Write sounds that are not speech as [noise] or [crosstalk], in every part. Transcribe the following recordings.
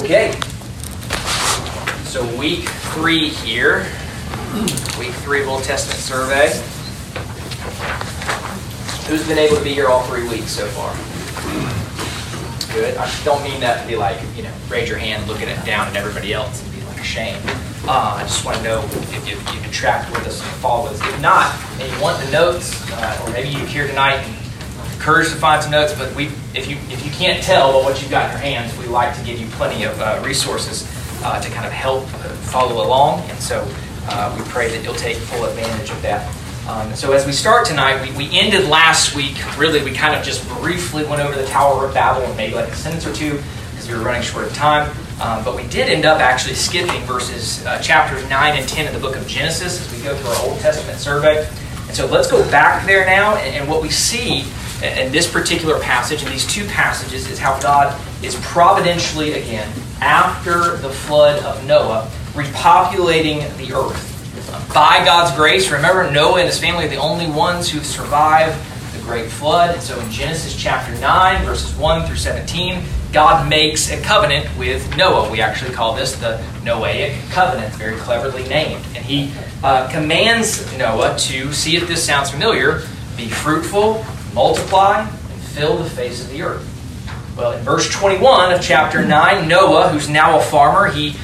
Okay. So week three here. Week three of Old Testament survey. Who's been able to be here all three weeks so far? Good. I don't mean that to be like, you know, raise your hand looking it down at everybody else and be like ashamed. Uh, I just want to know if you, you can track with us and follow us. If not, and you want the notes, uh, or maybe you're here tonight and encouraged to find some notes, but we, if you if you can't tell by what you've got in your hands, we like to give you plenty of uh, resources uh, to kind of help uh, follow along. And so uh, we pray that you'll take full advantage of that. Um, so as we start tonight, we, we ended last week, really, we kind of just briefly went over the Tower of Babel and maybe like a sentence or two because we were running short of time. Um, but we did end up actually skipping verses uh, chapters 9 and 10 of the book of Genesis as we go through our Old Testament survey. And so let's go back there now. And, and what we see in this particular passage, and these two passages, is how God is providentially, again, after the flood of Noah, repopulating the earth. By God's grace, remember, Noah and his family are the only ones who survived the great flood. And so in Genesis chapter 9, verses 1 through 17, God makes a covenant with Noah. We actually call this the Noahic covenant, very cleverly named. And he uh, commands Noah to, see if this sounds familiar, be fruitful, multiply, and fill the face of the earth. Well, in verse 21 of chapter 9, Noah, who's now a farmer, he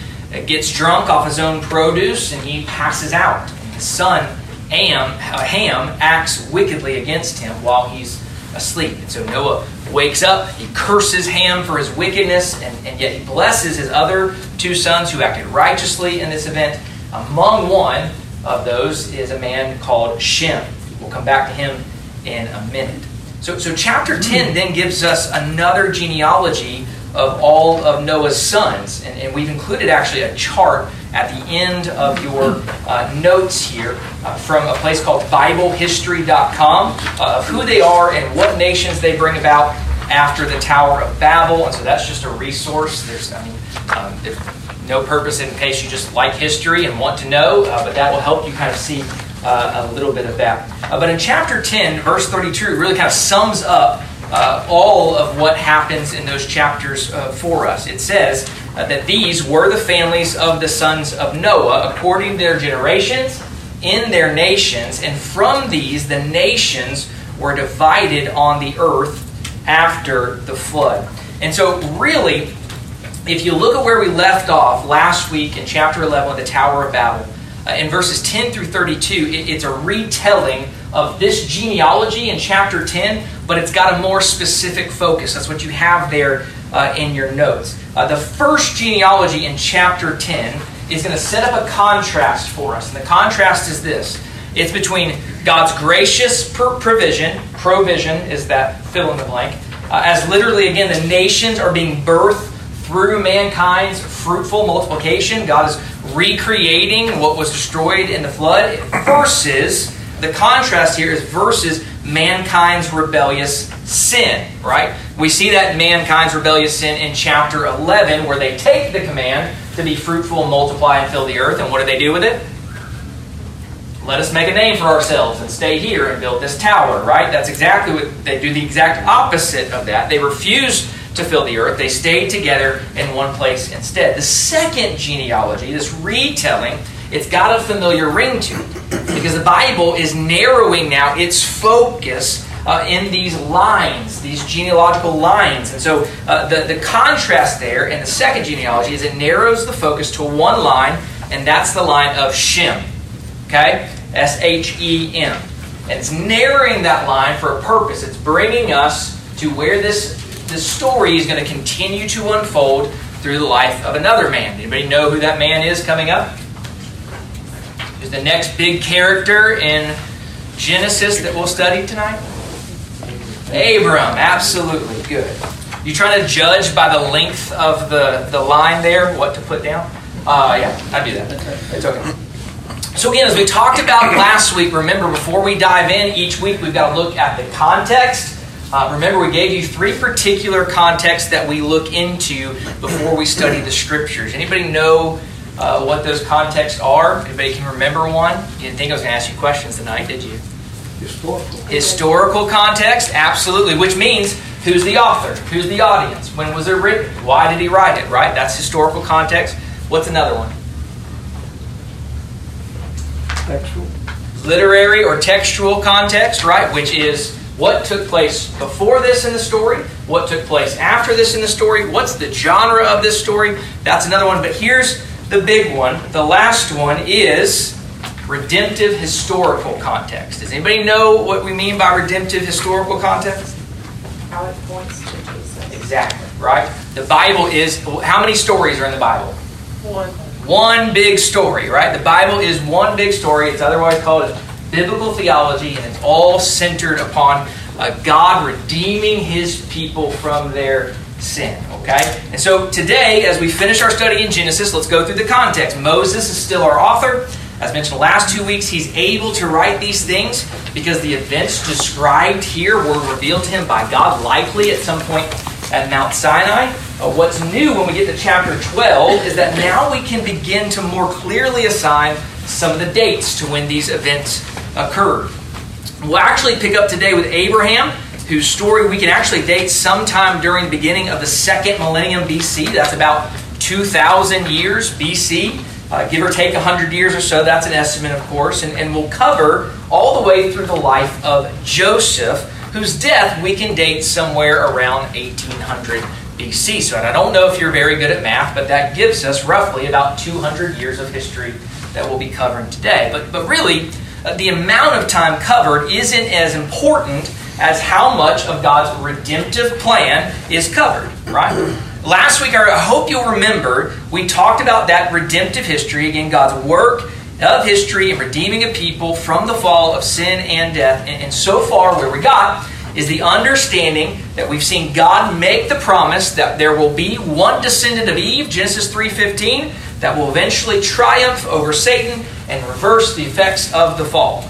gets drunk off his own produce and he passes out. His son, Ham, uh, Ham, acts wickedly against him while he's asleep. And so Noah wakes up, he curses Ham for his wickedness, and, and yet he blesses his other two sons who acted righteously in this event. Among one of those is a man called Shem. We'll come back to him in a minute. So, so chapter 10 then gives us another genealogy of all of Noah's sons. And, and we've included actually a chart at the end of your uh, notes here uh, from a place called BibleHistory.com uh, of who they are and what nations they bring about after the Tower of Babel. And so that's just a resource. There's, I mean, um, no purpose in case you just like history and want to know, uh, but that will help you kind of see uh, a little bit of that. Uh, but in chapter 10, verse 32, it really kind of sums up uh, all of what happens in those chapters uh, for us. It says uh, that these were the families of the sons of Noah according to their generations in their nations, and from these the nations were divided on the earth after the flood. And so, really, if you look at where we left off last week in chapter 11 of the Tower of Babel, uh, in verses 10 through 32, it, it's a retelling of this genealogy in chapter 10, but it's got a more specific focus. That's what you have there uh, in your notes. Uh, the first genealogy in chapter 10 is going to set up a contrast for us. And the contrast is this it's between God's gracious provision, provision is that fill in the blank, uh, as literally, again, the nations are being birthed through mankind's fruitful multiplication. God is recreating what was destroyed in the flood, versus the contrast here is versus mankind's rebellious sin, right? We see that mankind's rebellious sin in chapter 11, where they take the command to be fruitful and multiply and fill the earth, and what do they do with it? Let us make a name for ourselves and stay here and build this tower, right? That's exactly what they do, the exact opposite of that. They refuse to fill the earth. They stayed together in one place instead. The second genealogy, this retelling, it's got a familiar ring to it because the Bible is narrowing now its focus uh, in these lines, these genealogical lines. And so uh, the, the contrast there in the second genealogy is it narrows the focus to one line, and that's the line of Shem. Okay? S H E M. And it's narrowing that line for a purpose. It's bringing us to where this the story is going to continue to unfold through the life of another man. Anybody know who that man is coming up? Who's the next big character in Genesis that we'll study tonight? Abram, absolutely good. You trying to judge by the length of the, the line there what to put down? Uh, yeah, I do that. It's okay. So again, as we talked about last week, remember before we dive in, each week we've got to look at the context uh, remember, we gave you three particular contexts that we look into before we study the scriptures. Anybody know uh, what those contexts are? Anybody can remember one? You didn't think I was going to ask you questions tonight, did you? Historical. Historical context, absolutely. Which means Who's the author? Who's the audience? When was it written? Why did he write it, right? That's historical context. What's another one? Textual. Literary or textual context, right? Which is what took place before this in the story, what took place after this in the story, what's the genre of this story. That's another one. But here's the big one. The last one is redemptive historical context. Does anybody know what we mean by redemptive historical context? How it points to Jesus. Exactly, right? The Bible is, how many stories are in the Bible? One. One big story, right? The Bible is one big story. It's otherwise called biblical theology, and it's all centered upon uh, God redeeming his people from their sin, okay? And so today, as we finish our study in Genesis, let's go through the context. Moses is still our author. As mentioned last two weeks, he's able to write these things because the events described here were revealed to him by God, likely at some point at Mount Sinai. Uh, what's new when we get to chapter 12 is that now we can begin to more clearly assign some of the dates to when these events occurred. We'll actually pick up today with Abraham, whose story we can actually date sometime during the beginning of the second millennium BC. That's about 2,000 years BC. Uh, give or take 100 years or so, that's an estimate, of course. And, and we'll cover all the way through the life of Joseph, whose death we can date somewhere around 1800 BC. So and I don't know if you're very good at math, but that gives us roughly about 200 years of history that we'll be covering today. But, but really, uh, the amount of time covered isn't as important as how much of God's redemptive plan is covered, right? Last week, I hope you'll remember, we talked about that redemptive history, again, God's work of history and redeeming a people from the fall of sin and death. And, and so far, where we got is the understanding that we've seen God make the promise that there will be one descendant of Eve, Genesis 3:15, that will eventually triumph over Satan and reverse the effects of the fall.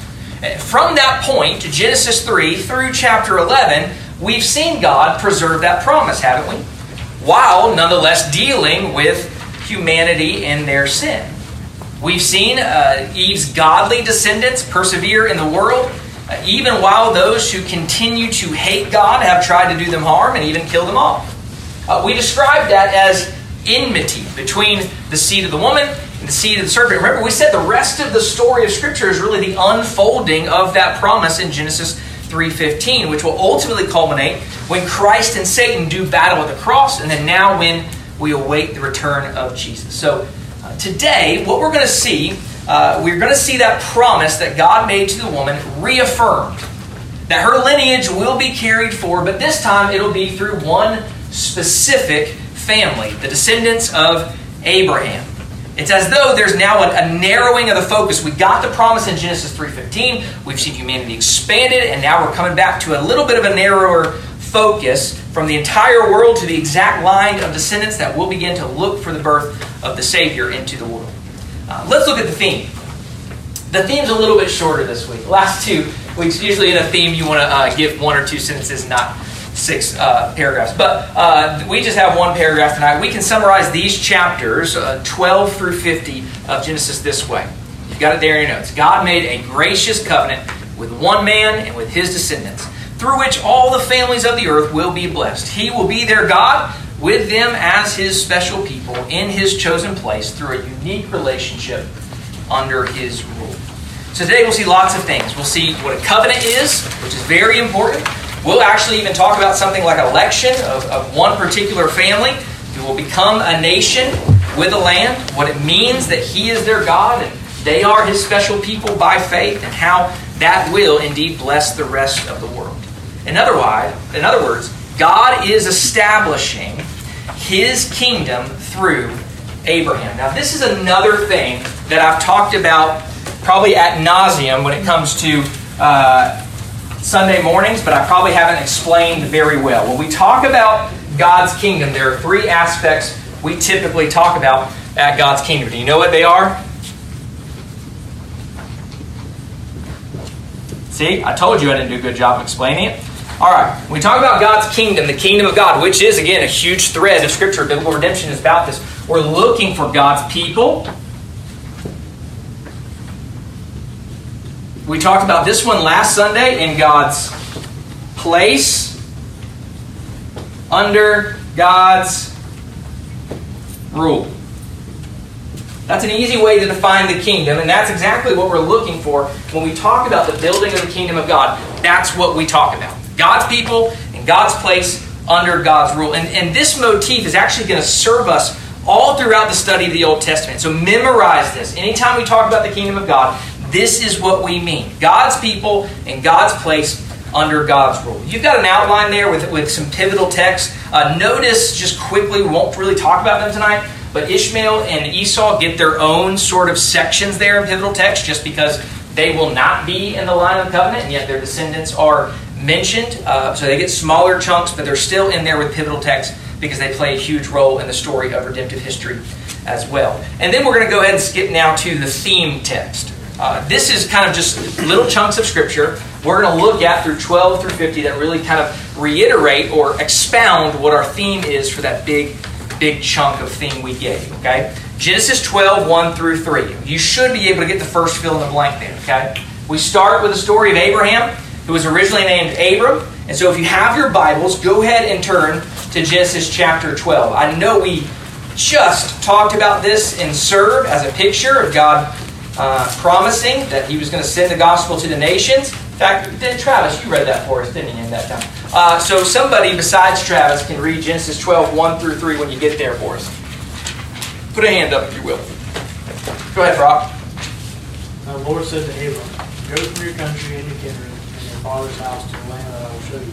From that point, Genesis 3 through chapter 11, we've seen God preserve that promise, haven't we? While nonetheless dealing with humanity and their sin. We've seen uh, Eve's godly descendants persevere in the world, even while those who continue to hate God have tried to do them harm and even kill them off. Uh, we described that as enmity between the seed of the woman and the seed of the serpent. Remember, we said the rest of the story of Scripture is really the unfolding of that promise in Genesis 3.15, which will ultimately culminate when Christ and Satan do battle at the cross, and then now when we await the return of Jesus. So uh, today, what we're going to see, uh, we're going to see that promise that God made to the woman reaffirmed. That her lineage will be carried forward, but this time it'll be through one specific family, the descendants of Abraham. It's as though there's now a, a, narrowing of the focus. We got the promise in Genesis 3.15. We've seen humanity expanded, and now we're coming back to a little bit of a narrower focus from the entire world to the exact line of descendants that will begin to look for the birth of the Savior into the world. Uh, let's look at the theme. The theme's a little bit shorter this week. last two weeks, usually in a theme, you want to uh, give one or two sentences, not six uh, paragraphs. But uh, we just have one paragraph tonight. We can summarize these chapters, uh, 12 through 50 of Genesis this way. You've got it there in your notes. God made a gracious covenant with one man and with his descendants, through which all the families of the earth will be blessed. He will be their God, with them as his special people in his chosen place through a unique relationship under his rule. So today we'll see lots of things. We'll see what a covenant is, which is very important. We'll actually even talk about something like election of, of one particular family who will become a nation with a land, what it means that He is their God and they are His special people by faith, and how that will indeed bless the rest of the world. In other, in other words, God is establishing His kingdom through Abraham. Now, this is another thing that I've talked about probably ad nauseam when it comes to uh, Sunday mornings, but I probably haven't explained very well. When we talk about God's kingdom, there are three aspects we typically talk about at God's kingdom. Do you know what they are? See, I told you I didn't do a good job explaining it. All right, we talk about God's kingdom, the kingdom of God, which is, again, a huge thread of Scripture. Biblical redemption is about this. We're looking for God's people We talked about this one last Sunday in God's place under God's rule. That's an easy way to define the kingdom, and that's exactly what we're looking for when we talk about the building of the kingdom of God. That's what we talk about. God's people and God's place under God's rule. And, and this motif is actually going to serve us all throughout the study of the Old Testament. So memorize this. Anytime we talk about the kingdom of God, this is what we mean God's people and God's place under God's rule. You've got an outline there with, with some pivotal texts. Uh, notice just quickly, we won't really talk about them tonight, but Ishmael and Esau get their own sort of sections there in pivotal text just because they will not be in the line of the covenant, and yet their descendants are mentioned. Uh, so they get smaller chunks, but they're still in there with pivotal text because they play a huge role in the story of redemptive history as well. And then we're going to go ahead and skip now to the theme text. Uh, this is kind of just little chunks of scripture we're going to look at through 12 through 50 that really kind of reiterate or expound what our theme is for that big, big chunk of theme we gave. Okay? Genesis 12, 1 through 3. You should be able to get the first fill in the blank there. Okay? We start with the story of Abraham, who was originally named Abram. And so if you have your Bibles, go ahead and turn to Genesis chapter 12. I know we just talked about this in Serve as a picture of God uh, promising that he was going to send the gospel to the nations. In fact, Travis, you read that for us, didn't you, in that time? Uh, so somebody besides Travis can read Genesis 12, 1 through 3 when you get there for us. Put a hand up if you will. Go ahead, Brock. The Lord said to Abram, Go from your country and your kindred father's house to the land that I will show you.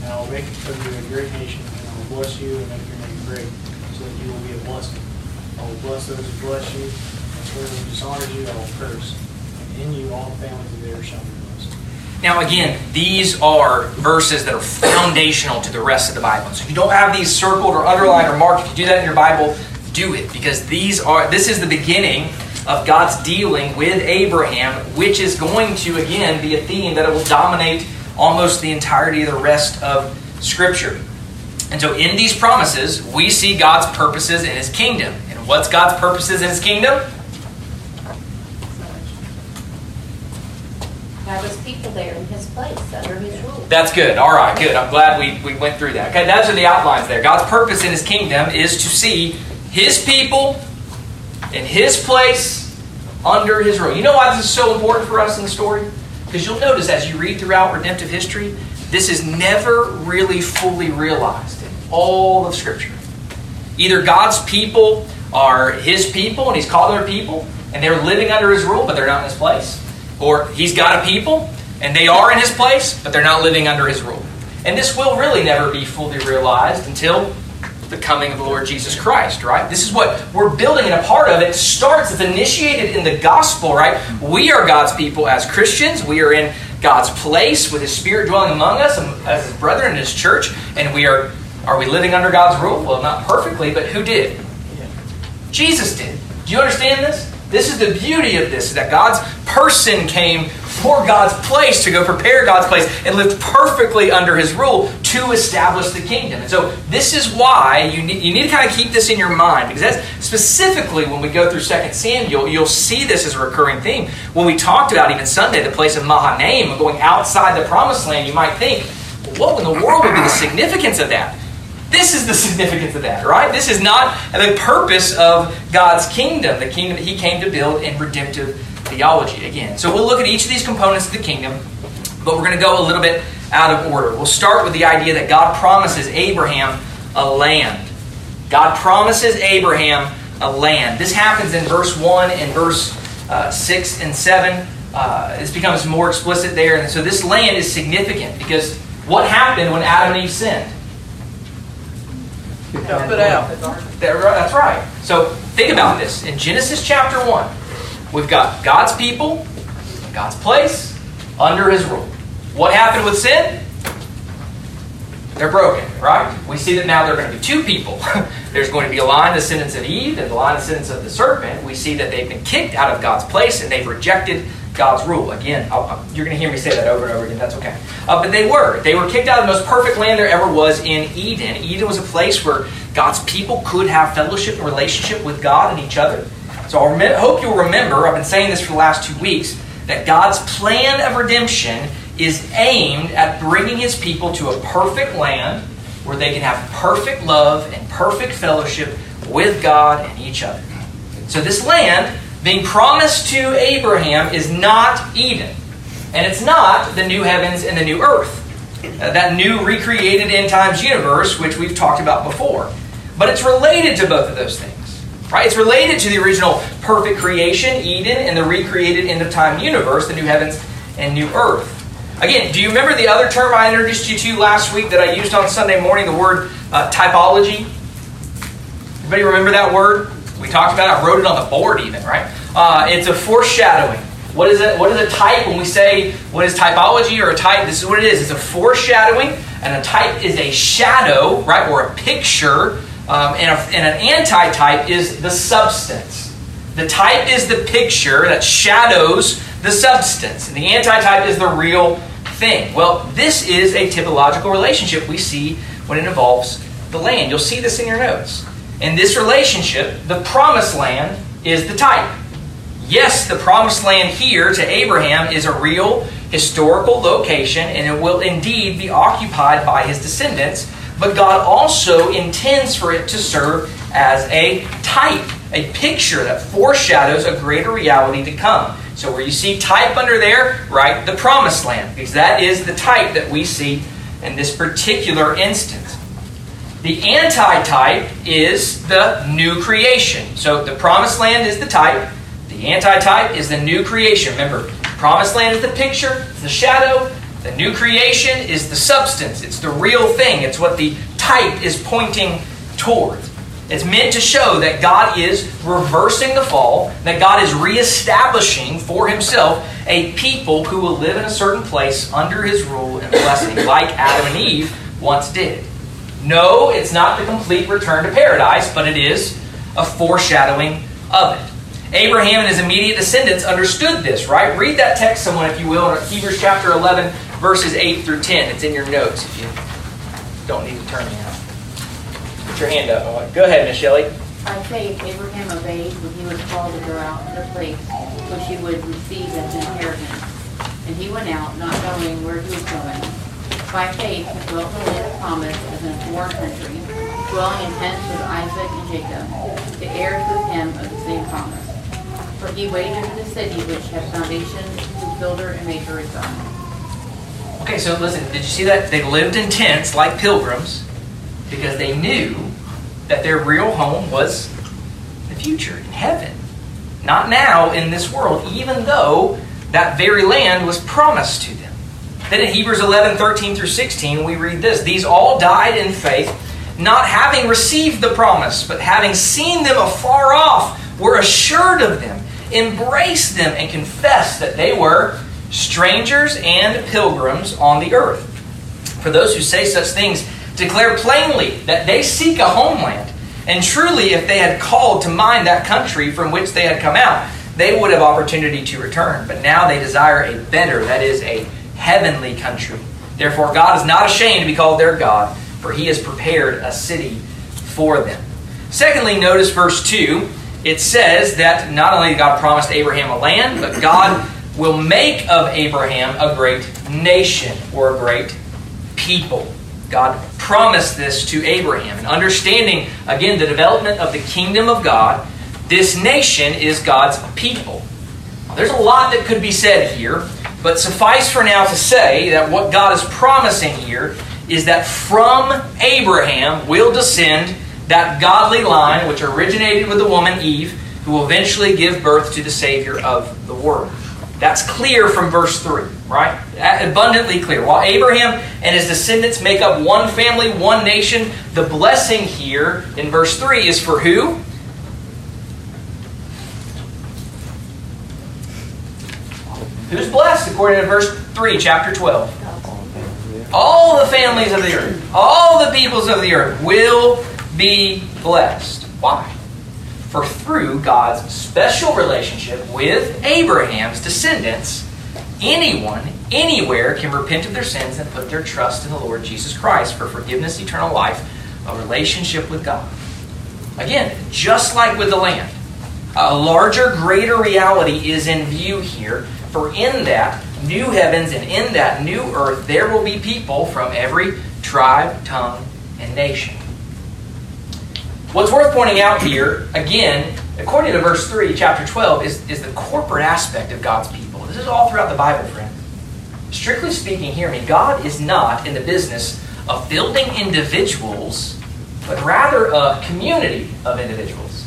And I will make of you a great nation, and I will bless you and make your name great, so that you will be a blessing. I will bless those who bless you, and whoever dishonors you, I will curse. And in you all the families of the earth shall be blessed. Now, again, these are verses that are foundational to the rest of the Bible. So if you don't have these circled or underlined or marked, if you do that in your Bible, do it because these are this is the beginning of God's dealing with Abraham, which is going to again be a theme that it will dominate almost the entirety of the rest of Scripture. And so, in these promises, we see God's purposes in His kingdom. And what's God's purposes in His kingdom? Have his people there in his place, under his rule. That's good. All right, good. I'm glad we, we went through that. Okay, those are the outlines there. God's purpose in His kingdom is to see His people in His place under His rule. You know why this is so important for us in the story? Because you'll notice as you read throughout redemptive history, this is never really fully realized in all of Scripture. Either God's people are His people and He's called their people, and they're living under His rule, but they're not in His place. Or He's got a people, and they are in His place, but they're not living under His rule. And this will really never be fully realized until the coming of the Lord Jesus Christ, right? This is what we're building, and a part of it starts, it's initiated in the gospel, right? We are God's people as Christians. We are in God's place with His Spirit dwelling among us um, as His brethren in His church, and we are are we living under God's rule? Well, not perfectly, but who did? Jesus did. Do you understand this? This is the beauty of this, that God's person came for God's place to go prepare God's place and lived perfectly under his rule to establish the kingdom. And so this is why you need, you need to kind of keep this in your mind because that's specifically when we go through 2 Samuel, you'll see this as a recurring theme. When we talked about even Sunday, the place of Mahanaim, going outside the promised land, you might think, what in the world would be the significance of that? This is the significance of that, right? This is not the purpose of God's kingdom, the kingdom that He came to build in redemptive theology again. So we'll look at each of these components of the kingdom, but we're going to go a little bit out of order. We'll start with the idea that God promises Abraham a land. God promises Abraham a land. This happens in verse 1 and verse uh, 6 and 7. Uh, this becomes more explicit there. And so this land is significant because what happened when Adam and Eve sinned? It out. That's right. So think about this. In Genesis chapter 1, we've got God's people, God's place, under his rule. What happened with sin? They're broken, right? We see that now there are going to be two people. [laughs] There's going to be a line descendants of Eve and the line of descendants of the serpent. We see that they've been kicked out of God's place and they've rejected God's rule. Again, you're going to hear me say that over and over again. That's okay. Uh, but they were. They were kicked out of the most perfect land there ever was in Eden. Eden was a place where God's people could have fellowship and relationship with God and each other. So I hope you'll remember, I've been saying this for the last two weeks, that God's plan of redemption is aimed at bringing his people to a perfect land where they can have perfect love and perfect fellowship with God and each other. So, this land being promised to Abraham is not Eden. And it's not the new heavens and the new earth, uh, that new recreated end times universe, which we've talked about before. But it's related to both of those things. Right? It's related to the original perfect creation, Eden, and the recreated end of time universe, the new heavens and new earth. Again, do you remember the other term I introduced you to last week that I used on Sunday morning, the word uh, typology? Anybody remember that word? We talked about it. I wrote it on the board even, right? Uh, it's a foreshadowing. What is it? What is a type? When we say what is typology or a type, this is what it is. It's a foreshadowing, and a type is a shadow, right, or a picture. Um, and, a, and an anti-type is the substance. The type is the picture that shadows the substance, and the anti-type is the real thing. Well, this is a typological relationship we see when it involves the land. You'll see this in your notes. In this relationship, the promised land is the type. Yes, the promised land here to Abraham is a real historical location and it will indeed be occupied by his descendants, but God also intends for it to serve as a type, a picture that foreshadows a greater reality to come. So, where you see type under there, write the promised land, because that is the type that we see in this particular instance. The anti-type is the new creation. So the promised land is the type. The anti-type is the new creation. Remember, promised land is the picture, it's the shadow. The new creation is the substance. It's the real thing. It's what the type is pointing towards. It's meant to show that God is reversing the fall, that God is reestablishing for himself a people who will live in a certain place under his rule and blessing, like Adam and Eve once did. No, it's not the complete return to paradise, but it is a foreshadowing of it. Abraham and his immediate descendants understood this, right? Read that text, someone, if you will, in Hebrews chapter 11, verses 8 through 10. It's in your notes if you don't need to turn now. Put your hand up. Go ahead, Miss Shelley. By faith, Abraham obeyed when he was called to go out to the place which he would receive as an inheritance. And he went out, not knowing where he was going. By faith, he dwelt in the land of promise as in a foreign country, dwelling in tents with Isaac and Jacob, the heirs with him of the same promise. For he waited for the city which had foundations, whose builder and maker is God. Okay, so listen, did you see that? They lived in tents like pilgrims because they knew that their real home was the future, in heaven. Not now in this world, even though that very land was promised to them. Then in Hebrews 11, 13 through 16, we read this These all died in faith, not having received the promise, but having seen them afar off, were assured of them, embraced them, and confessed that they were strangers and pilgrims on the earth. For those who say such things, declare plainly that they seek a homeland. And truly, if they had called to mind that country from which they had come out, they would have opportunity to return. But now they desire a better, that is, a heavenly country. Therefore, God is not ashamed to be called their God, for he has prepared a city for them. Secondly, notice verse 2. It says that not only God promised Abraham a land, but God will make of Abraham a great nation or a great people. God promised this to Abraham. And understanding, again, the development of the kingdom of God, this nation is God's people. There's a lot that could be said here, but suffice for now to say that what God is promising here is that from Abraham will descend that godly line which originated with the woman Eve, who will eventually give birth to the Savior of the world. That's clear from verse 3, right? Abundantly clear. While Abraham and his descendants make up one family, one nation, the blessing here in verse 3 is for who? Who's blessed according to verse 3, chapter 12? All the families of the earth, all the peoples of the earth will be blessed. Why? For through God's special relationship with Abraham's descendants, anyone, anywhere can repent of their sins and put their trust in the Lord Jesus Christ for forgiveness, eternal life, a relationship with God. Again, just like with the land, a larger, greater reality is in view here. For in that new heavens and in that new earth, there will be people from every tribe, tongue, and nation. What's worth pointing out here, again, according to verse 3, chapter 12, is, is the corporate aspect of God's people. This is all throughout the Bible, friend. Strictly speaking, hear me, God is not in the business of building individuals, but rather a community of individuals.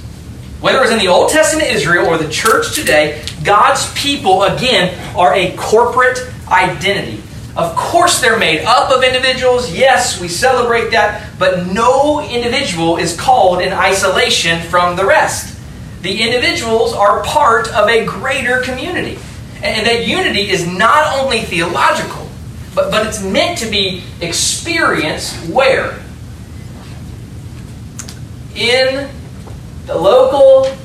Whether it's in the Old Testament Israel or the church today, God's people, again, are a corporate identity. Of course, they're made up of individuals. Yes, we celebrate that. But no individual is called in isolation from the rest. The individuals are part of a greater community. And that unity is not only theological, but, but it's meant to be experienced where? In the local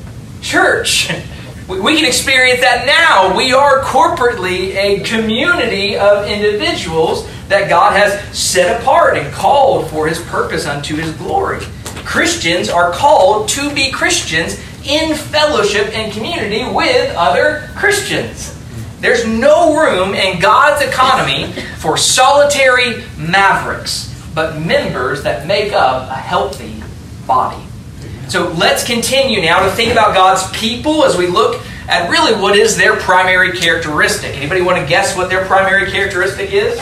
church. [laughs] We can experience that now. We are corporately a community of individuals that God has set apart and called for His purpose unto His glory. Christians are called to be Christians in fellowship and community with other Christians. There's no room in God's economy for solitary mavericks, but members that make up a healthy body. So let's continue now to think about God's people as we look at really what is their primary characteristic. Anybody want to guess what their primary characteristic is?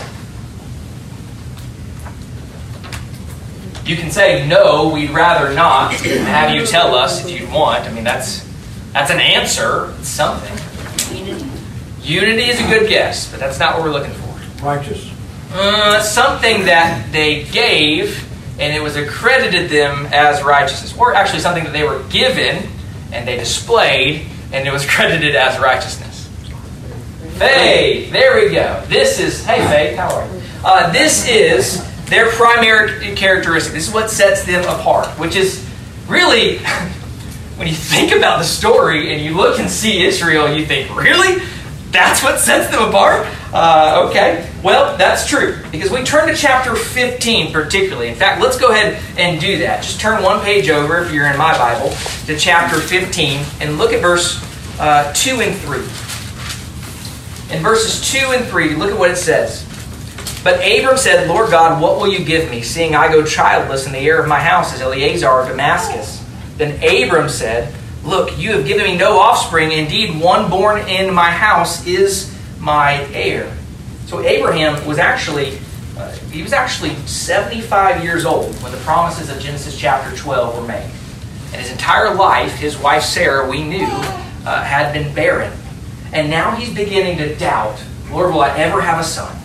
You can say no, we'd rather not have you tell us if you want. I mean that's that's an answer. It's something. Unity. Unity is a good guess, but that's not what we're looking for. Righteous. Uh, something that they gave and it was accredited them as righteousness. Or actually something that they were given and they displayed and it was [laughs] credited as righteousness. Faith. There we go. This is, hey Faith, how are you? Uh, this is their primary characteristic. This is what sets them apart, which is really, [laughs] when you think about the story and you look and see Israel, you think, really? That's what sets them apart? Uh, okay, well, that's true. Because we turn to chapter 15 particularly. In fact, let's go ahead and do that. Just turn one page over, if you're in my Bible, to chapter 15 and look at verse uh, 2 and 3. In verses 2 and 3, look at what it says. But Abram said, Lord God, what will you give me, seeing I go childless, and the heir of my house is Eliezer of Damascus? Then Abram said, Look, you have given me no offspring. Indeed, one born in my house is my heir. So Abraham was actually uh, he was actually 75 years old when the promises of Genesis chapter 12 were made. And his entire life, his wife Sarah, we knew, uh, had been barren. And now he's beginning to doubt, Lord, will I ever have a son?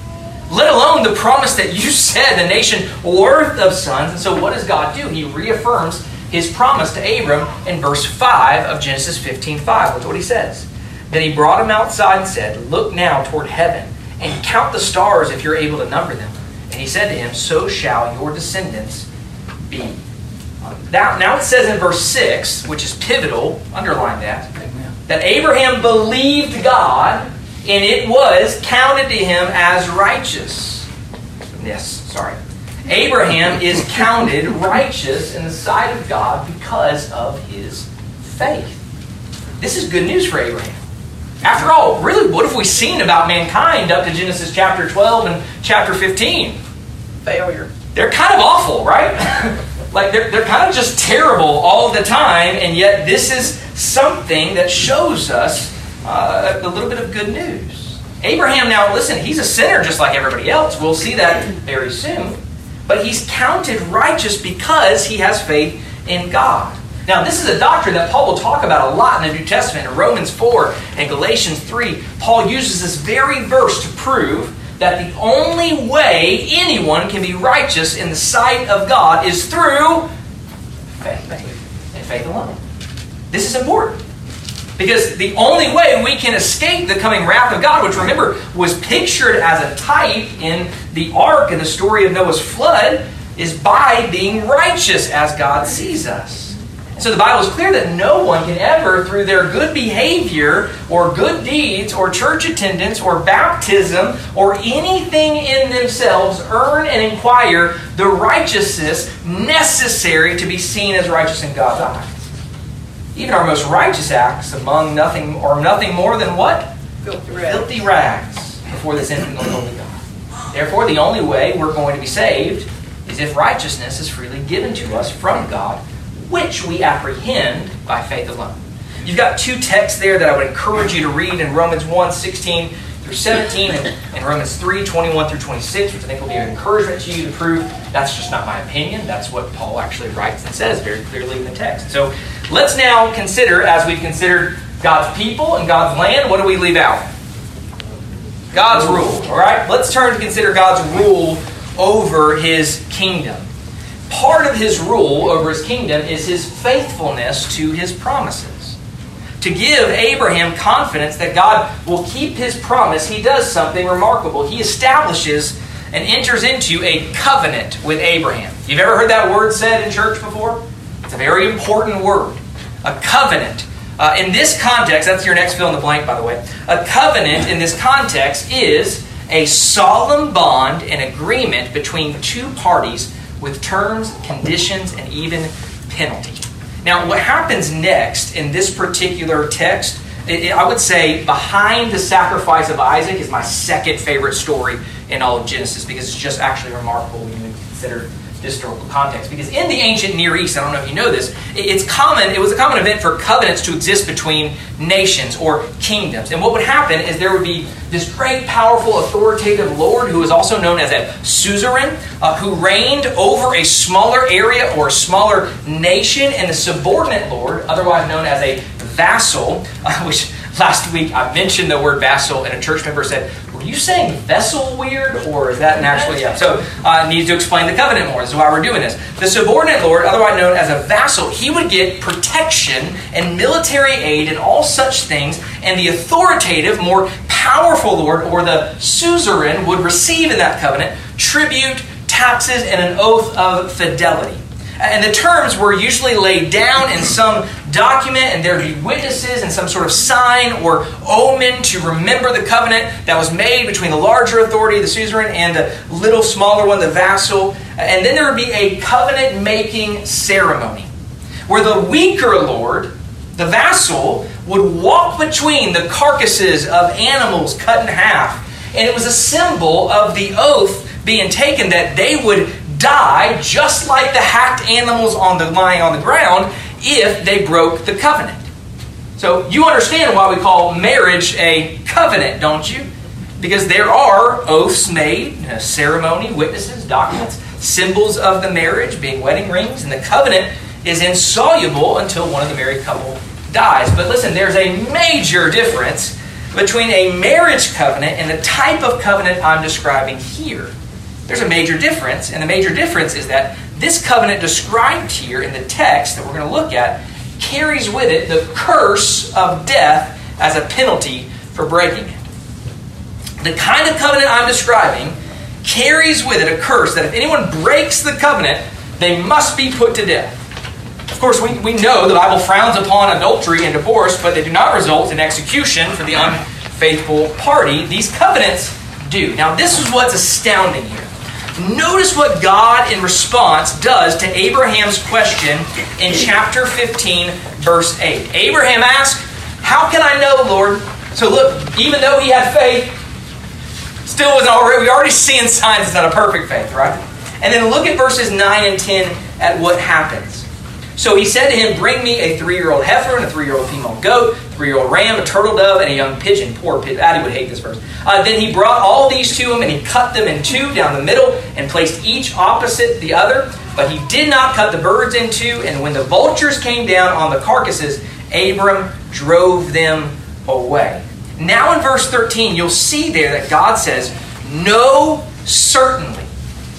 Let alone the promise that you [laughs] said, the nation worth of sons. And so what does God do? He reaffirms his promise to Abram in verse 5 of Genesis 15 5. Look what he says. Then he brought him outside and said, Look now toward heaven and count the stars if you're able to number them. And he said to him, So shall your descendants be. Now, now it says in verse 6, which is pivotal, underline that, that Abraham believed God and it was counted to him as righteous. Yes, sorry. Abraham is counted righteous in the sight of God because of his faith. This is good news for Abraham. After all, really, what have we seen about mankind up to Genesis chapter 12 and chapter 15? Failure. They're kind of awful, right? [laughs] like they're, they're kind of just terrible all the time, and yet this is something that shows us uh, a little bit of good news. Abraham, now listen, he's a sinner just like everybody else. We'll see that very soon. But he's counted righteous because he has faith in God. Now, this is a doctrine that Paul will talk about a lot in the New Testament. In Romans 4 and Galatians 3, Paul uses this very verse to prove that the only way anyone can be righteous in the sight of God is through faith and faith alone. This is important. Because the only way we can escape the coming wrath of God, which remember was pictured as a type in the ark in the story of Noah's flood, is by being righteous as God sees us. So the Bible is clear that no one can ever, through their good behavior or good deeds or church attendance or baptism or anything in themselves, earn and acquire the righteousness necessary to be seen as righteous in God's eyes. Even our most righteous acts among nothing or nothing more than what? Filthy rags. Filthy rags before this infinitely holy God. Therefore, the only way we're going to be saved is if righteousness is freely given to us from God, which we apprehend by faith alone. You've got two texts there that I would encourage you to read in Romans 1 16 through 17 and, and Romans 3 21 through 26, which I think will be an encouragement to you to prove that's just not my opinion. That's what Paul actually writes and says very clearly in the text. So let's now consider, as we've considered God's people and God's land, what do we leave out? God's rule. All right? Let's turn to consider God's rule over his kingdom. Part of his rule over his kingdom is his faithfulness to his promises. To give Abraham confidence that God will keep his promise, he does something remarkable. He establishes and enters into a covenant with Abraham. You've ever heard that word said in church before? It's a very important word. A covenant. Uh, in this context, that's your next fill in the blank, by the way. A covenant in this context is a solemn bond and agreement between two parties with terms, conditions, and even penalty. Now, what happens next in this particular text, I would say behind the sacrifice of Isaac is my second favorite story in all of Genesis because it's just actually remarkable when you consider historical context. Because in the ancient Near East, I don't know if you know this, it's common, it was a common event for covenants to exist between nations or kingdoms. And what would happen is there would be this great, powerful, authoritative lord who was also known as a suzerain, uh, who reigned over a smaller area or a smaller nation, and the subordinate lord, otherwise known as a vassal, [laughs] uh, which last week I mentioned the word vassal, and a church member said, were you saying vessel weird, or is that naturally? Yeah. So uh, needs to explain the covenant more. This is why we're doing this. The subordinate lord, otherwise known as a vassal, he would get protection and military aid and all such things, and the authoritative, more powerful lord, or the suzerain, would receive in that covenant tribute, taxes, and an oath of fidelity. And the terms were usually laid down in some document, and there'd be witnesses and some sort of sign or omen to remember the covenant that was made between the larger authority, the suzerain, and the little smaller one, the vassal. And then there would be a covenant making ceremony where the weaker lord, the vassal, would walk between the carcasses of animals cut in half. And it was a symbol of the oath being taken that they would die just like the hacked animals on the lying on the ground if they broke the covenant. So you understand why we call marriage a covenant, don't you? Because there are oaths made, ceremony, witnesses, documents, symbols of the marriage, being wedding rings, and the covenant is insoluble until one of the married couple dies. But listen, there's a major difference between a marriage covenant and the type of covenant I'm describing here. There's a major difference, and the major difference is that this covenant described here in the text that we're going to look at carries with it the curse of death as a penalty for breaking it. The kind of covenant I'm describing carries with it a curse that if anyone breaks the covenant, they must be put to death. Of course, we, we know the Bible frowns upon adultery and divorce, but they do not result in execution for the unfaithful party. These covenants do. Now, this is what's astounding here. Notice what God, in response, does to Abraham's question in chapter 15, verse 8. Abraham asked, How can I know, Lord? So, look, even though he had faith, still wasn't already, we already seeing signs it's not a perfect faith, right? And then look at verses 9 and 10 at what happens. So he said to him, Bring me a three year old heifer and a three year old female goat, three year old ram, a turtle dove, and a young pigeon. Poor pigeon. Addie would hate this verse. Uh, then he brought all these to him, and he cut them in two down the middle, and placed each opposite the other. But he did not cut the birds in two. And when the vultures came down on the carcasses, Abram drove them away. Now in verse 13, you'll see there that God says, "No, certainly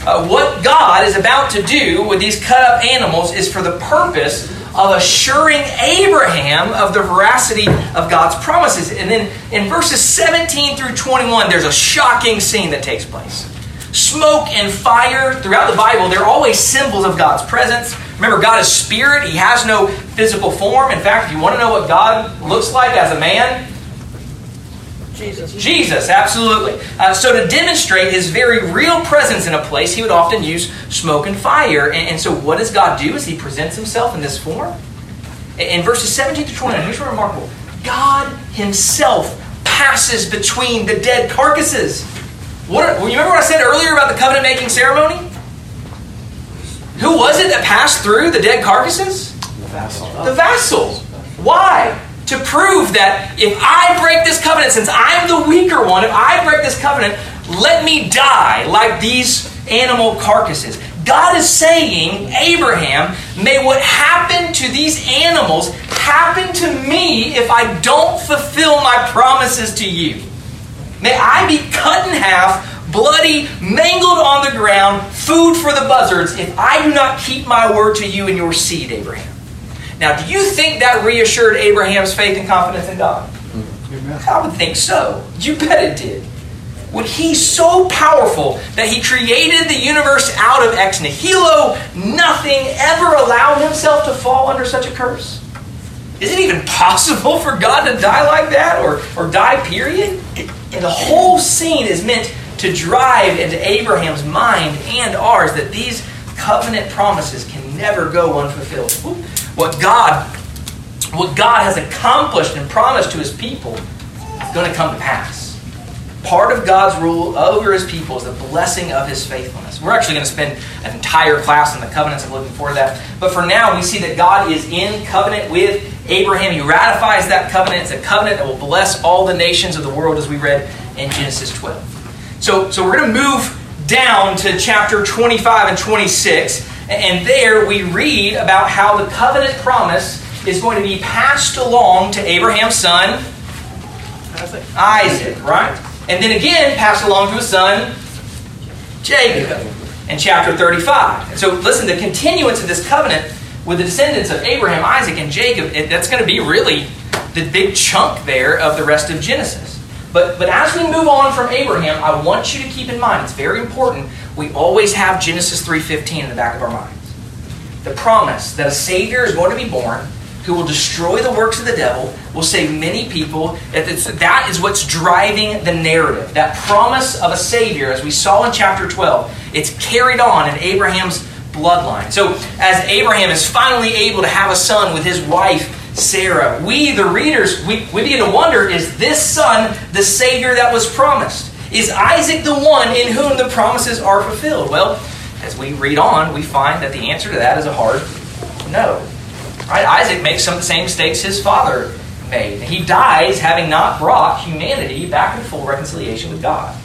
uh, what God is about to do with these cut up animals is for the purpose of assuring Abraham of the veracity of God's promises. And then in verses 17 through 21, there's a shocking scene that takes place. Smoke and fire throughout the Bible, they're always symbols of God's presence. Remember, God is spirit, He has no physical form. In fact, if you want to know what God looks like as a man, Jesus. Jesus, absolutely. Uh, so, to demonstrate his very real presence in a place, he would often use smoke and fire. And, and so, what does God do as he presents himself in this form? In, in verses 17 to 29, here's what remarkable God himself passes between the dead carcasses. What, you remember what I said earlier about the covenant making ceremony? Who was it that passed through the dead carcasses? The vassals. The vassals. Why? To prove that if I break this covenant, since I'm the weaker one, if I break this covenant, let me die like these animal carcasses. God is saying, Abraham, may what happened to these animals happen to me if I don't fulfill my promises to you. May I be cut in half, bloody, mangled on the ground, food for the buzzards, if I do not keep my word to you and your seed, Abraham. Now, do you think that reassured Abraham's faith and confidence in God? I would think so. You bet it did. When he's so powerful that he created the universe out of ex nihilo, nothing ever allowed himself to fall under such a curse? Is it even possible for God to die like that or, or die, period? And the whole scene is meant to drive into Abraham's mind and ours that these covenant promises can never go unfulfilled. What God, what God has accomplished and promised to his people is going to come to pass. Part of God's rule over his people is the blessing of his faithfulness. We're actually going to spend an entire class on the covenants. I'm looking to that. But for now, we see that God is in covenant with Abraham. He ratifies that covenant. It's a covenant that will bless all the nations of the world, as we read in Genesis 12. So, so we're going to move down to chapter 25 and 26. And there we read about how the covenant promise is going to be passed along to Abraham's son, Isaac, right? And then again passed along to his son, Jacob, in chapter 35. And so listen, the continuance of this covenant with the descendants of Abraham, Isaac, and Jacob, that's going to be really the big chunk there of the rest of Genesis. But, but as we move on from Abraham, I want you to keep in mind, it's very important, we always have Genesis 3.15 in the back of our minds. The promise that a Savior is going to be born who will destroy the works of the devil, will save many people. That is what's driving the narrative. That promise of a Savior, as we saw in chapter 12, it's carried on in Abraham's bloodline. So, as Abraham is finally able to have a son with his wife, Sarah, we, the readers, we, we begin to wonder is this son the Savior that was promised? Is Isaac the one in whom the promises are fulfilled? Well, as we read on, we find that the answer to that is a hard no. Right? Isaac makes some of the same mistakes his father made. He dies having not brought humanity back in full reconciliation with God.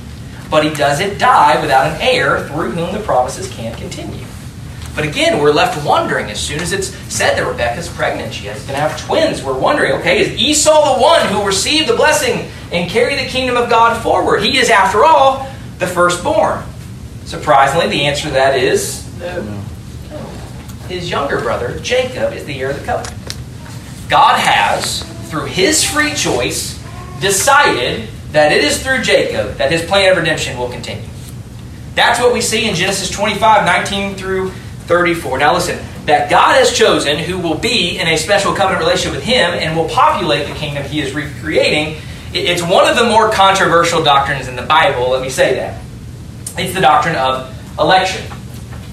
But he doesn't die without an heir through whom the promises can continue. But again, we're left wondering as soon as it's said that Rebecca's pregnant, she is going to have twins. We're wondering, okay, is Esau the one who received the blessing and carry the kingdom of God forward? He is, after all, the firstborn. Surprisingly, the answer to that is no his younger brother, Jacob, is the heir of the covenant. God has, through his free choice, decided that it is through Jacob that his plan of redemption will continue. That's what we see in Genesis 25, 19 through 34. Now listen, that God has chosen who will be in a special covenant relationship with him and will populate the kingdom he is recreating. It's one of the more controversial doctrines in the Bible, let me say that. It's the doctrine of election.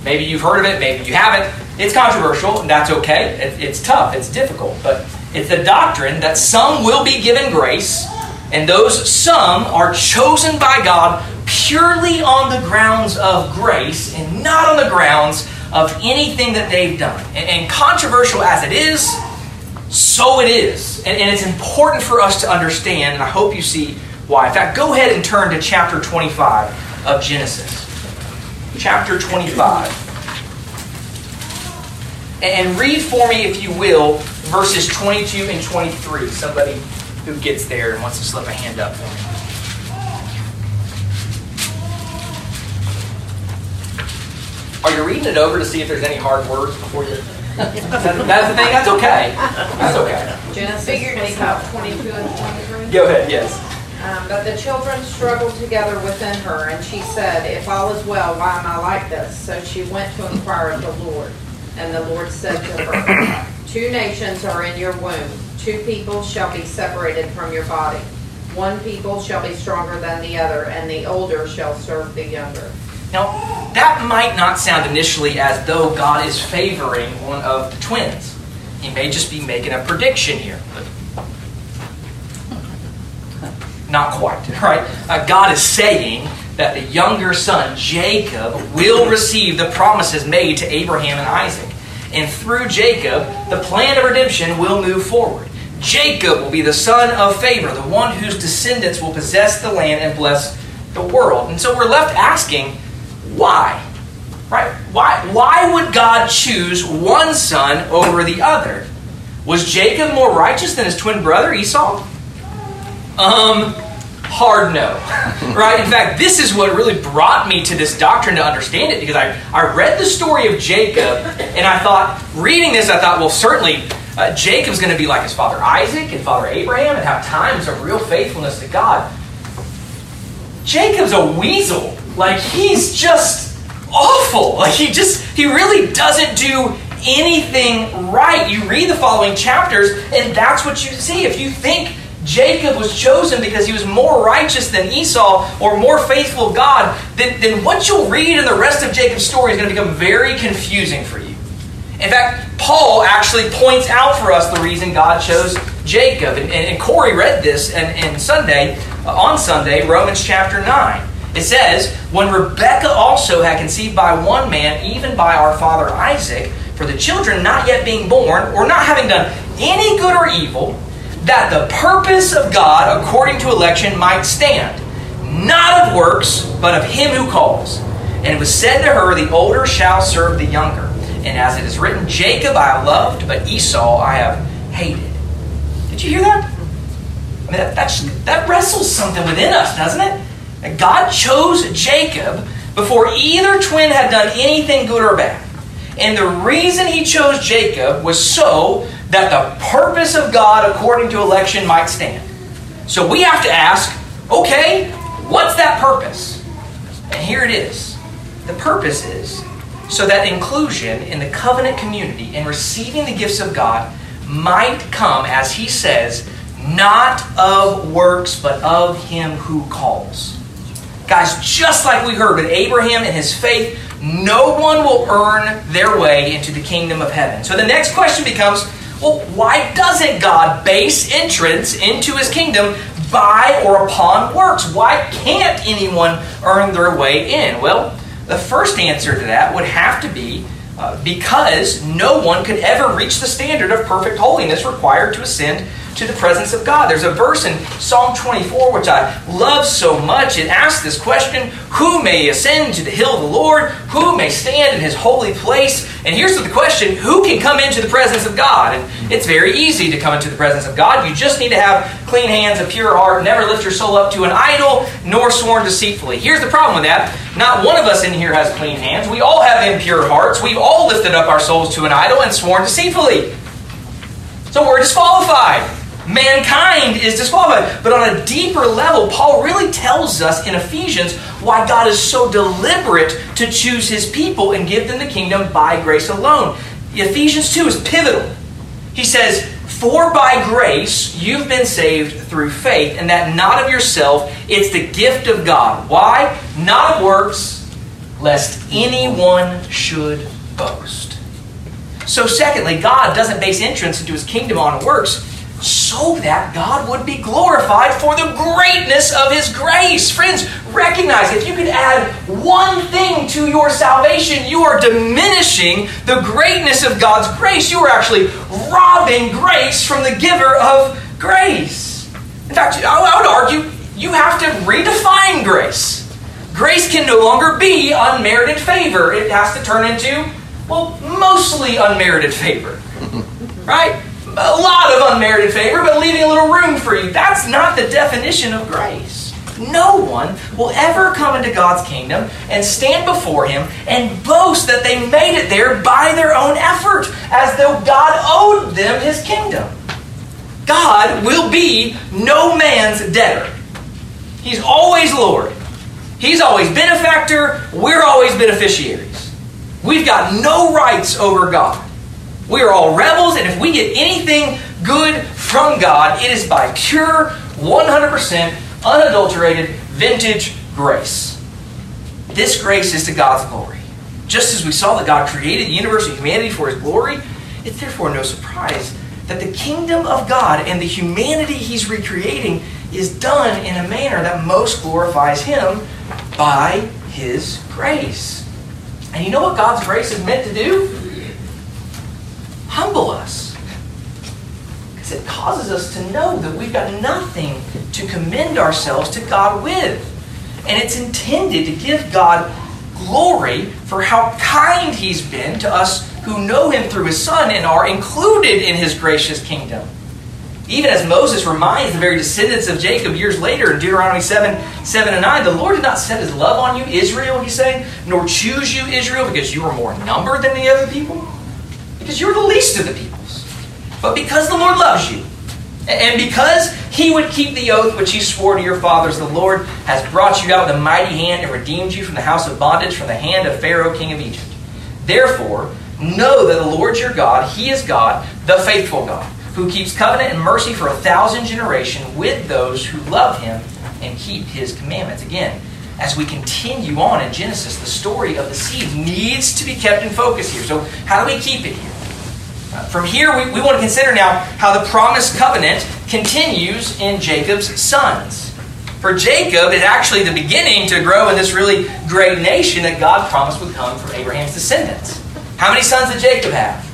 Maybe you've heard of it, maybe you haven't. It's controversial, and that's okay. it's tough, it's difficult, but it's the doctrine that some will be given grace, and those some are chosen by God purely on the grounds of grace and not on the grounds of anything that they've done. And, and controversial as it is, so it is. And, and it's important for us to understand, and I hope you see why. In fact, go ahead and turn to chapter 25 of Genesis. Chapter 25. And read for me, if you will, verses 22 and 23. Somebody who gets there and wants to slip a hand up for me. Are you reading it over to see if there's any hard words before you? that's the thing. That's okay. That's okay. Genesis figured about 22 and 23. Go ahead. Yes. Um, but the children struggled together within her, and she said, If all is well, why am I like this? So she went to inquire of the Lord. And the Lord said to her, Two nations are in your womb, two people shall be separated from your body. One people shall be stronger than the other, and the older shall serve the younger. Now, that might not sound initially as though God is favoring one of the twins. He may just be making a prediction here, but not quite, [laughs] right? Uh, God is saying that the younger son, Jacob, will receive the promises made to Abraham and Isaac. And through Jacob, the plan of redemption will move forward. Jacob will be the son of favor, the one whose descendants will possess the land and bless the world. And so we're left asking, why? Right? Why, why would God choose one son over the other? Was Jacob more righteous than his twin brother Esau? Um, hard no. [laughs] right? In fact, this is what really brought me to this doctrine to understand it because I, I read the story of Jacob and I thought, reading this, I thought, well, certainly uh, Jacob's going to be like his father Isaac and father Abraham and have times of real faithfulness to God. Jacob's a weasel. Like, he's just awful. Like, he just, he really doesn't do anything right. You read the following chapters, and that's what you see. If you think Jacob was chosen because he was more righteous than Esau or more faithful God, then, then what you'll read in the rest of Jacob's story is going to become very confusing for you. In fact, Paul actually points out for us the reason God chose Jacob. And, and, and Corey read this and, and Sunday, uh, on Sunday, Romans chapter 9. It says, When Rebekah also had conceived by one man, even by our father Isaac, for the children not yet being born, or not having done any good or evil, that the purpose of God according to election might stand, not of works, but of him who calls. And it was said to her, The older shall serve the younger. And as it is written, Jacob I loved, but Esau I have hated. Did you hear that? I mean, that, that's, that wrestles something within us, doesn't it? God chose Jacob before either twin had done anything good or bad. And the reason he chose Jacob was so that the purpose of God according to election might stand. So we have to ask okay, what's that purpose? And here it is. The purpose is so that inclusion in the covenant community and receiving the gifts of God might come, as he says, not of works, but of him who calls. Guys, just like we heard with Abraham and his faith, no one will earn their way into the kingdom of heaven. So the next question becomes well, why doesn't God base entrance into his kingdom by or upon works? Why can't anyone earn their way in? Well, the first answer to that would have to be uh, because no one could ever reach the standard of perfect holiness required to ascend to the presence of God. There's a verse in Psalm 24 which I love so much. It asks this question Who may ascend to the hill of the Lord? Who may stand in his holy place? And here's the question Who can come into the presence of God? And it's very easy to come into the presence of God. You just need to have clean hands, a pure heart, never lift your soul up to an idol, nor sworn deceitfully. Here's the problem with that. Not one of us in here has clean hands. We all have impure hearts. We've all lifted up our souls to an idol and sworn deceitfully. So we're disqualified. Mankind is disqualified. But on a deeper level, Paul really tells us in Ephesians why God is so deliberate to choose his people and give them the kingdom by grace alone. Ephesians 2 is pivotal. He says, For by grace you've been saved through faith, and that not of yourself, it's the gift of God. Why? Not of works, lest anyone should boast. So, secondly, God doesn't base entrance into his kingdom on works so that God would be glorified for the greatness of His grace. Friends, recognize if you could add one thing to your salvation, you are diminishing the greatness of God's grace. You are actually robbing grace from the giver of grace. In fact, I would argue you have to redefine grace. Grace can no longer be unmerited favor, it has to turn into, well, mostly unmerited favor. [laughs] Right? A lot of unmerited favor, but leaving a little room for you. That's not the definition of grace. No one will ever come into God's kingdom and stand before Him and boast that they made it there by their own effort, as though God owed them His kingdom. God will be no man's debtor. He's always Lord. He's always benefactor. We're always beneficiaries. We've got no rights over God. We are all rebels, and if we get anything good from God, it is by pure, 100% unadulterated, vintage grace. This grace is to God's glory. Just as we saw that God created the universe and humanity for His glory, it's therefore no surprise that the kingdom of God and the humanity He's recreating is done in a manner that most glorifies Him by His grace. And you know what God's grace is meant to do? Humble us. Because it causes us to know that we've got nothing to commend ourselves to God with. And it's intended to give God glory for how kind He's been to us who know Him through His Son and are included in His gracious kingdom. Even as Moses reminds the very descendants of Jacob years later in Deuteronomy 7, 7 and 9, the Lord did not set his love on you, Israel, he's saying, nor choose you, Israel, because you are more numbered than the other people, because you're the least of the peoples, but because the Lord loves you. And because he would keep the oath which he swore to your fathers, the Lord has brought you out with a mighty hand and redeemed you from the house of bondage, from the hand of Pharaoh, king of Egypt. Therefore, know that the Lord your God, he is God, the faithful God who keeps covenant and mercy for a thousand generations with those who love him and keep his commandments. Again, as we continue on in Genesis, the story of the seed needs to be kept in focus here. So, how do we keep it here? Uh, from here, we, we want to consider now how the promised covenant continues in Jacob's sons. For Jacob is actually the beginning to grow in this really great nation that God promised would come from Abraham's descendants. How many sons did Jacob have?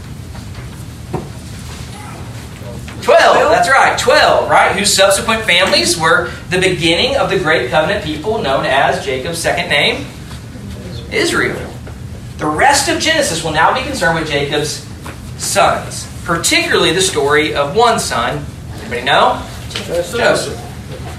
Twelve, that's right, twelve, right? Whose subsequent families were the beginning of the great covenant people known as Jacob's second name, Israel. The rest of Genesis will now be concerned with Jacob's sons, particularly the story of one son. Anybody know? Joseph.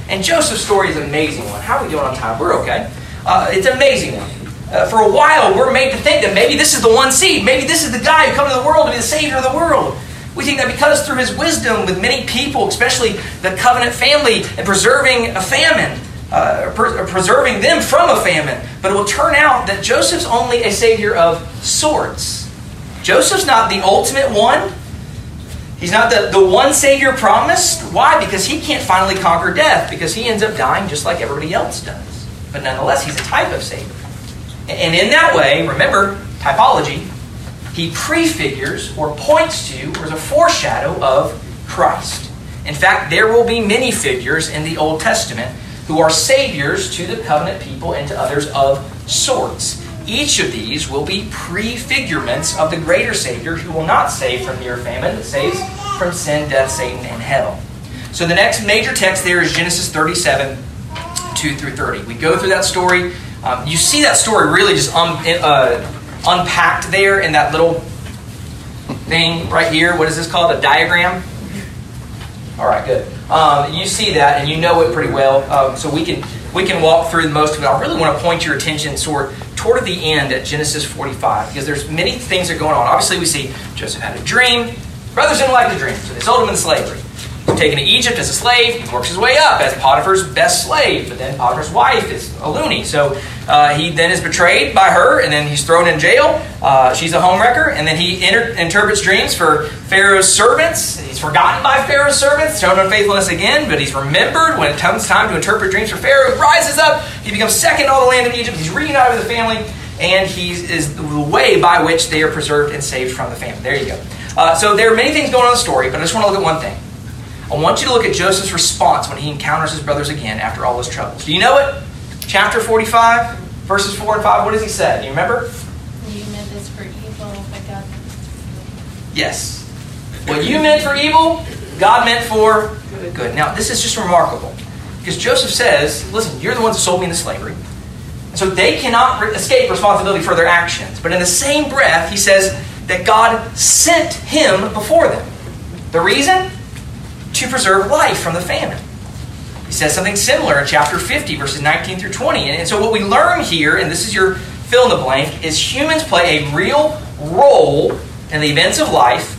And Joseph's story is an amazing one. How are we doing on time? We're okay. Uh, it's an amazing one. Uh, for a while, we're made to think that maybe this is the one seed. Maybe this is the guy who come to the world to be the Savior of the world. We think that because through his wisdom with many people, especially the covenant family, and preserving a famine, uh, per- preserving them from a famine. But it will turn out that Joseph's only a savior of sorts. Joseph's not the ultimate one. He's not the, the one savior promised. Why? Because he can't finally conquer death, because he ends up dying just like everybody else does. But nonetheless, he's a type of savior. And in that way, remember, typology, he prefigures or points to or is a foreshadow of Christ. In fact, there will be many figures in the Old Testament who are saviors to the covenant people and to others of sorts. Each of these will be prefigurements of the greater Savior who will not save from near famine, but saves from sin, death, Satan, and hell. So the next major text there is Genesis 37, 2 through 30. We go through that story. Um, you see that story really just um, uh, unpacked there in that little thing right here. What is this called? A diagram? All right, good. Um, you see that and you know it pretty well. Um, so we can we can walk through most of it. I really want to point your attention toward toward the end at Genesis 45 because there's many things that are going on. Obviously, we see Joseph had a dream. Brothers didn't like the dream, so they sold him into slavery. He's taken to Egypt as a slave. He works his way up as Potiphar's best slave, but then Potiphar's wife is a loony. So uh, he then is betrayed by her, and then he's thrown in jail. Uh, she's a homewrecker, and then he inter- interprets dreams for Pharaoh's servants. He's forgotten by Pharaoh's servants, shown unfaithfulness again, but he's remembered when it comes time to interpret dreams for Pharaoh. He rises up. He becomes second in all the land of Egypt. He's reunited with the family, and he is the way by which they are preserved and saved from the famine. There you go. Uh, so there are many things going on in the story, but I just want to look at one thing. I want you to look at Joseph's response when he encounters his brothers again after all his troubles. Do you know it? Chapter 45, verses 4 and 5. What does he say? Do you remember? You meant this for evil, but God. Yes. What you meant for evil, God meant for good. Now, this is just remarkable because Joseph says, Listen, you're the ones who sold me into slavery. So they cannot re- escape responsibility for their actions. But in the same breath, he says that God sent him before them. The reason? To preserve life from the famine. He says something similar in chapter 50, verses 19 through 20. And so, what we learn here, and this is your fill in the blank, is humans play a real role in the events of life.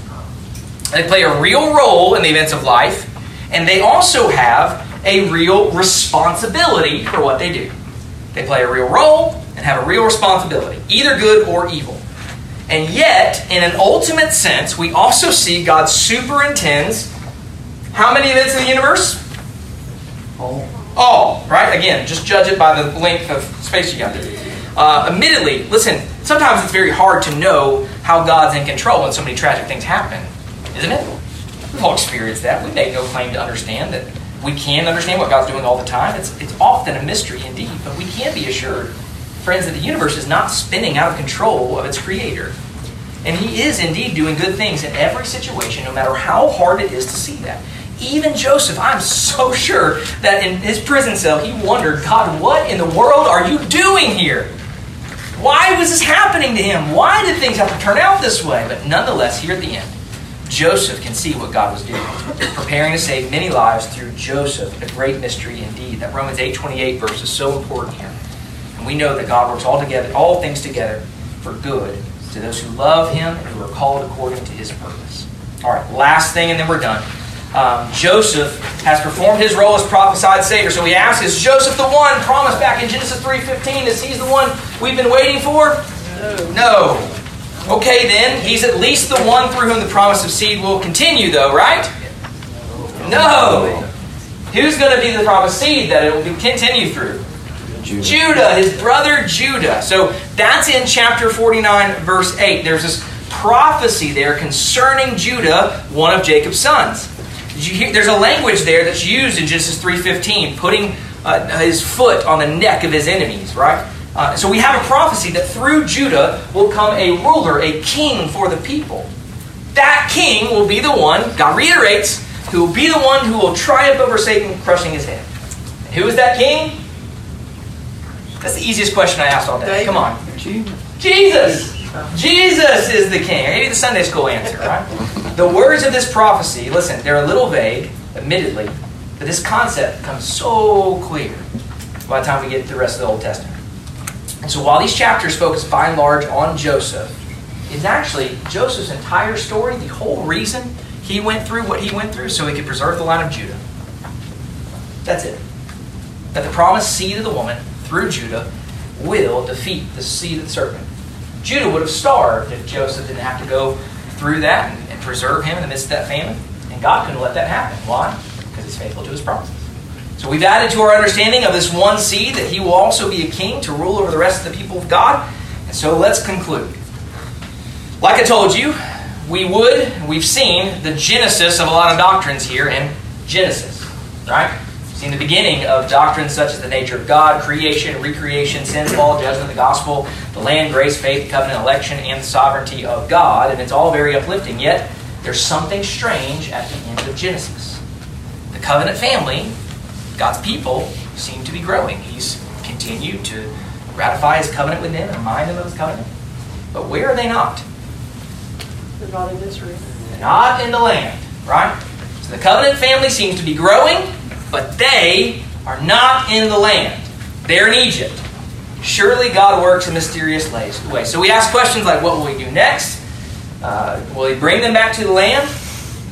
They play a real role in the events of life, and they also have a real responsibility for what they do. They play a real role and have a real responsibility, either good or evil. And yet, in an ultimate sense, we also see God superintends how many events in the universe? All. All, right? Again, just judge it by the length of space you got. Uh, admittedly, listen, sometimes it's very hard to know how God's in control when so many tragic things happen, isn't it? We've all experienced that. We make no claim to understand that we can understand what God's doing all the time. It's, it's often a mystery indeed, but we can be assured, friends, that the universe is not spinning out of control of its creator. And He is indeed doing good things in every situation, no matter how hard it is to see that. Even Joseph, I'm so sure that in his prison cell, he wondered, God, what in the world are you doing here? Why was this happening to him? Why did things have to turn out this way? But nonetheless, here at the end, Joseph can see what God was doing, preparing to save many lives through Joseph, a great mystery indeed. That Romans 8:28 verse is so important here. And we know that God works all together, all things together for good to those who love him and who are called according to his purpose. All right, last thing and then we're done. Um, Joseph has performed his role as prophesied Savior. So we ask, is Joseph the one promised back in Genesis 3.15? Is he the one we've been waiting for? No. No. Okay, then, he's at least the one through whom the promise of seed will continue, though, right? No. Who's going to be the promised seed that it will continue through? Judah. Judah, his brother Judah. So that's in chapter 49, verse 8. There's this prophecy there concerning Judah, one of Jacob's sons. Hear, there's a language there that's used in Genesis 3.15, putting uh, his foot on the neck of his enemies, right? Uh, so we have a prophecy that through Judah will come a ruler, a king for the people. That king will be the one, God reiterates, who will be the one who will triumph over Satan, crushing his head. And who is that king? That's the easiest question I asked all day. Come on. Jesus. Jesus is the king. I gave you the Sunday school answer, right? The words of this prophecy, listen, they're a little vague, admittedly, but this concept becomes so clear by the time we get to the rest of the Old Testament. And so while these chapters focus by and large on Joseph, it's actually Joseph's entire story, the whole reason he went through what he went through so he could preserve the line of Judah. That's it. That the promised seed of the woman through Judah will defeat the seed of the serpent. Judah would have starved if Joseph didn't have to go through that and, and preserve him in the midst of that famine. And God couldn't let that happen. Why? Because he's faithful to his promises. So we've added to our understanding of this one seed that he will also be a king to rule over the rest of the people of God. And so let's conclude. Like I told you, we would, we've seen the genesis of a lot of doctrines here in Genesis, right? We've the beginning of doctrines such as the nature of God, creation, recreation, sin, fall, judgment, the gospel, the land, grace, faith, covenant, election, and the sovereignty of God. And it's all very uplifting. Yet, there's something strange at the end of Genesis. The covenant family God's people seem to be growing. He's continued to ratify his covenant with them and remind them of his covenant. But where are they not? They're not in Israel. They're not in the land, right? So the covenant family seems to be growing, but they are not in the land. They're in Egypt. Surely God works in mysterious ways. So we ask questions like, what will he do next? Uh, will he bring them back to the land,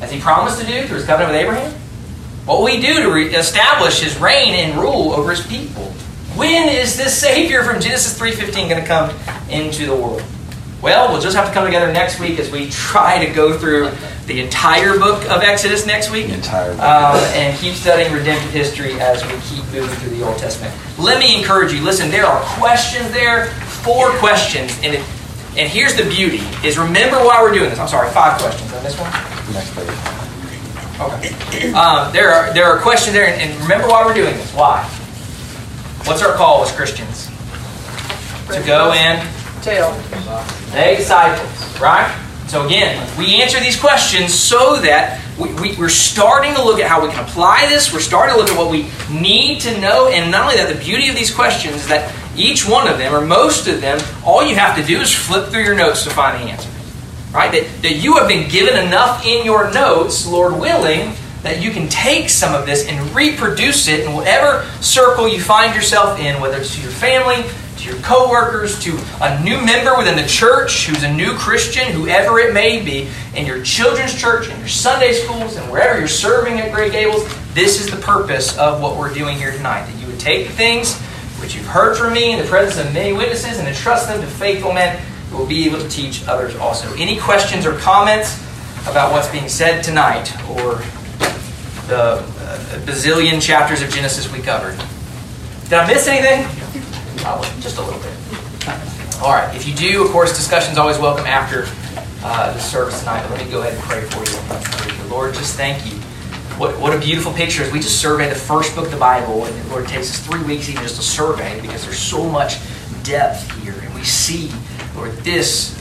as he promised to do through his covenant with Abraham? What will he do to re- establish his reign and rule over his people? When is this Savior from Genesis 3.15 going to come into the world? Well, we'll just have to come together next week as we try to go through the entire book of Exodus next week. entire book. Um, and keep studying redemptive history as we keep moving through the Old Testament. Let me encourage you. Listen, there are questions there, four questions, and it, and here's the beauty: is remember why we're doing this. I'm sorry, five questions on this one. Next page. Okay. Um, there are there are questions there, and, and remember why we're doing this. Why? What's our call as Christians? To go and Tell. make disciples, right? So again, we answer these questions so that we, we, we're starting to look at how we can apply this. We're starting to look at what we need to know, and not only that, the beauty of these questions is that each one of them, or most of them, all you have to do is flip through your notes to find the answer. Right? That, that you have been given enough in your notes, Lord willing, that you can take some of this and reproduce it in whatever circle you find yourself in, whether it's to your family, your coworkers, to a new member within the church who's a new Christian, whoever it may be, in your children's church, in your Sunday schools, and wherever you're serving at Great Gables. This is the purpose of what we're doing here tonight. That you would take the things which you've heard from me in the presence of many witnesses and entrust them to faithful men who will be able to teach others also. Any questions or comments about what's being said tonight or the uh, bazillion chapters of Genesis we covered? Did I miss anything? Probably, just a little bit. All right, if you do, of course, discussion's always welcome after uh, the service tonight. But let me go ahead and pray for you. Lord, just thank you what, what a beautiful picture as we just survey the first book of the Bible, and Lord, it takes us three weeks even just to survey because there's so much depth here, and we see, Lord, this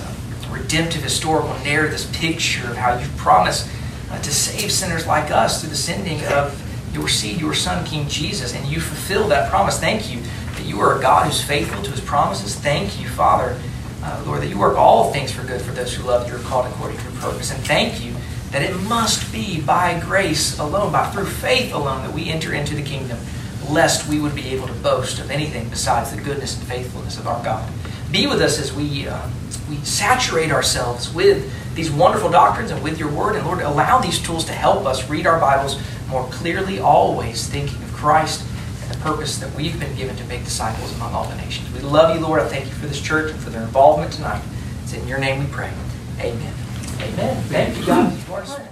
redemptive historical narrative, this picture of how you've promised uh, to save sinners like us through the sending of your seed, your Son, King Jesus, and you fulfill that promise. Thank you you are a God who's faithful to His promises. Thank you, Father, uh, Lord, that you work all things for good for those who love you are called according to your purpose. And thank you that it must be by grace alone, by through faith alone, that we enter into the kingdom, lest we would be able to boast of anything besides the goodness and faithfulness of our God. Be with us as we uh, we saturate ourselves with these wonderful doctrines and with your word. And Lord, allow these tools to help us read our Bibles more clearly, always thinking of Christ purpose that we've been given to make disciples among all the nations. We love you, Lord. I thank you for this church and for their involvement tonight. It's in your name we pray. Amen. Amen. Thank you, God.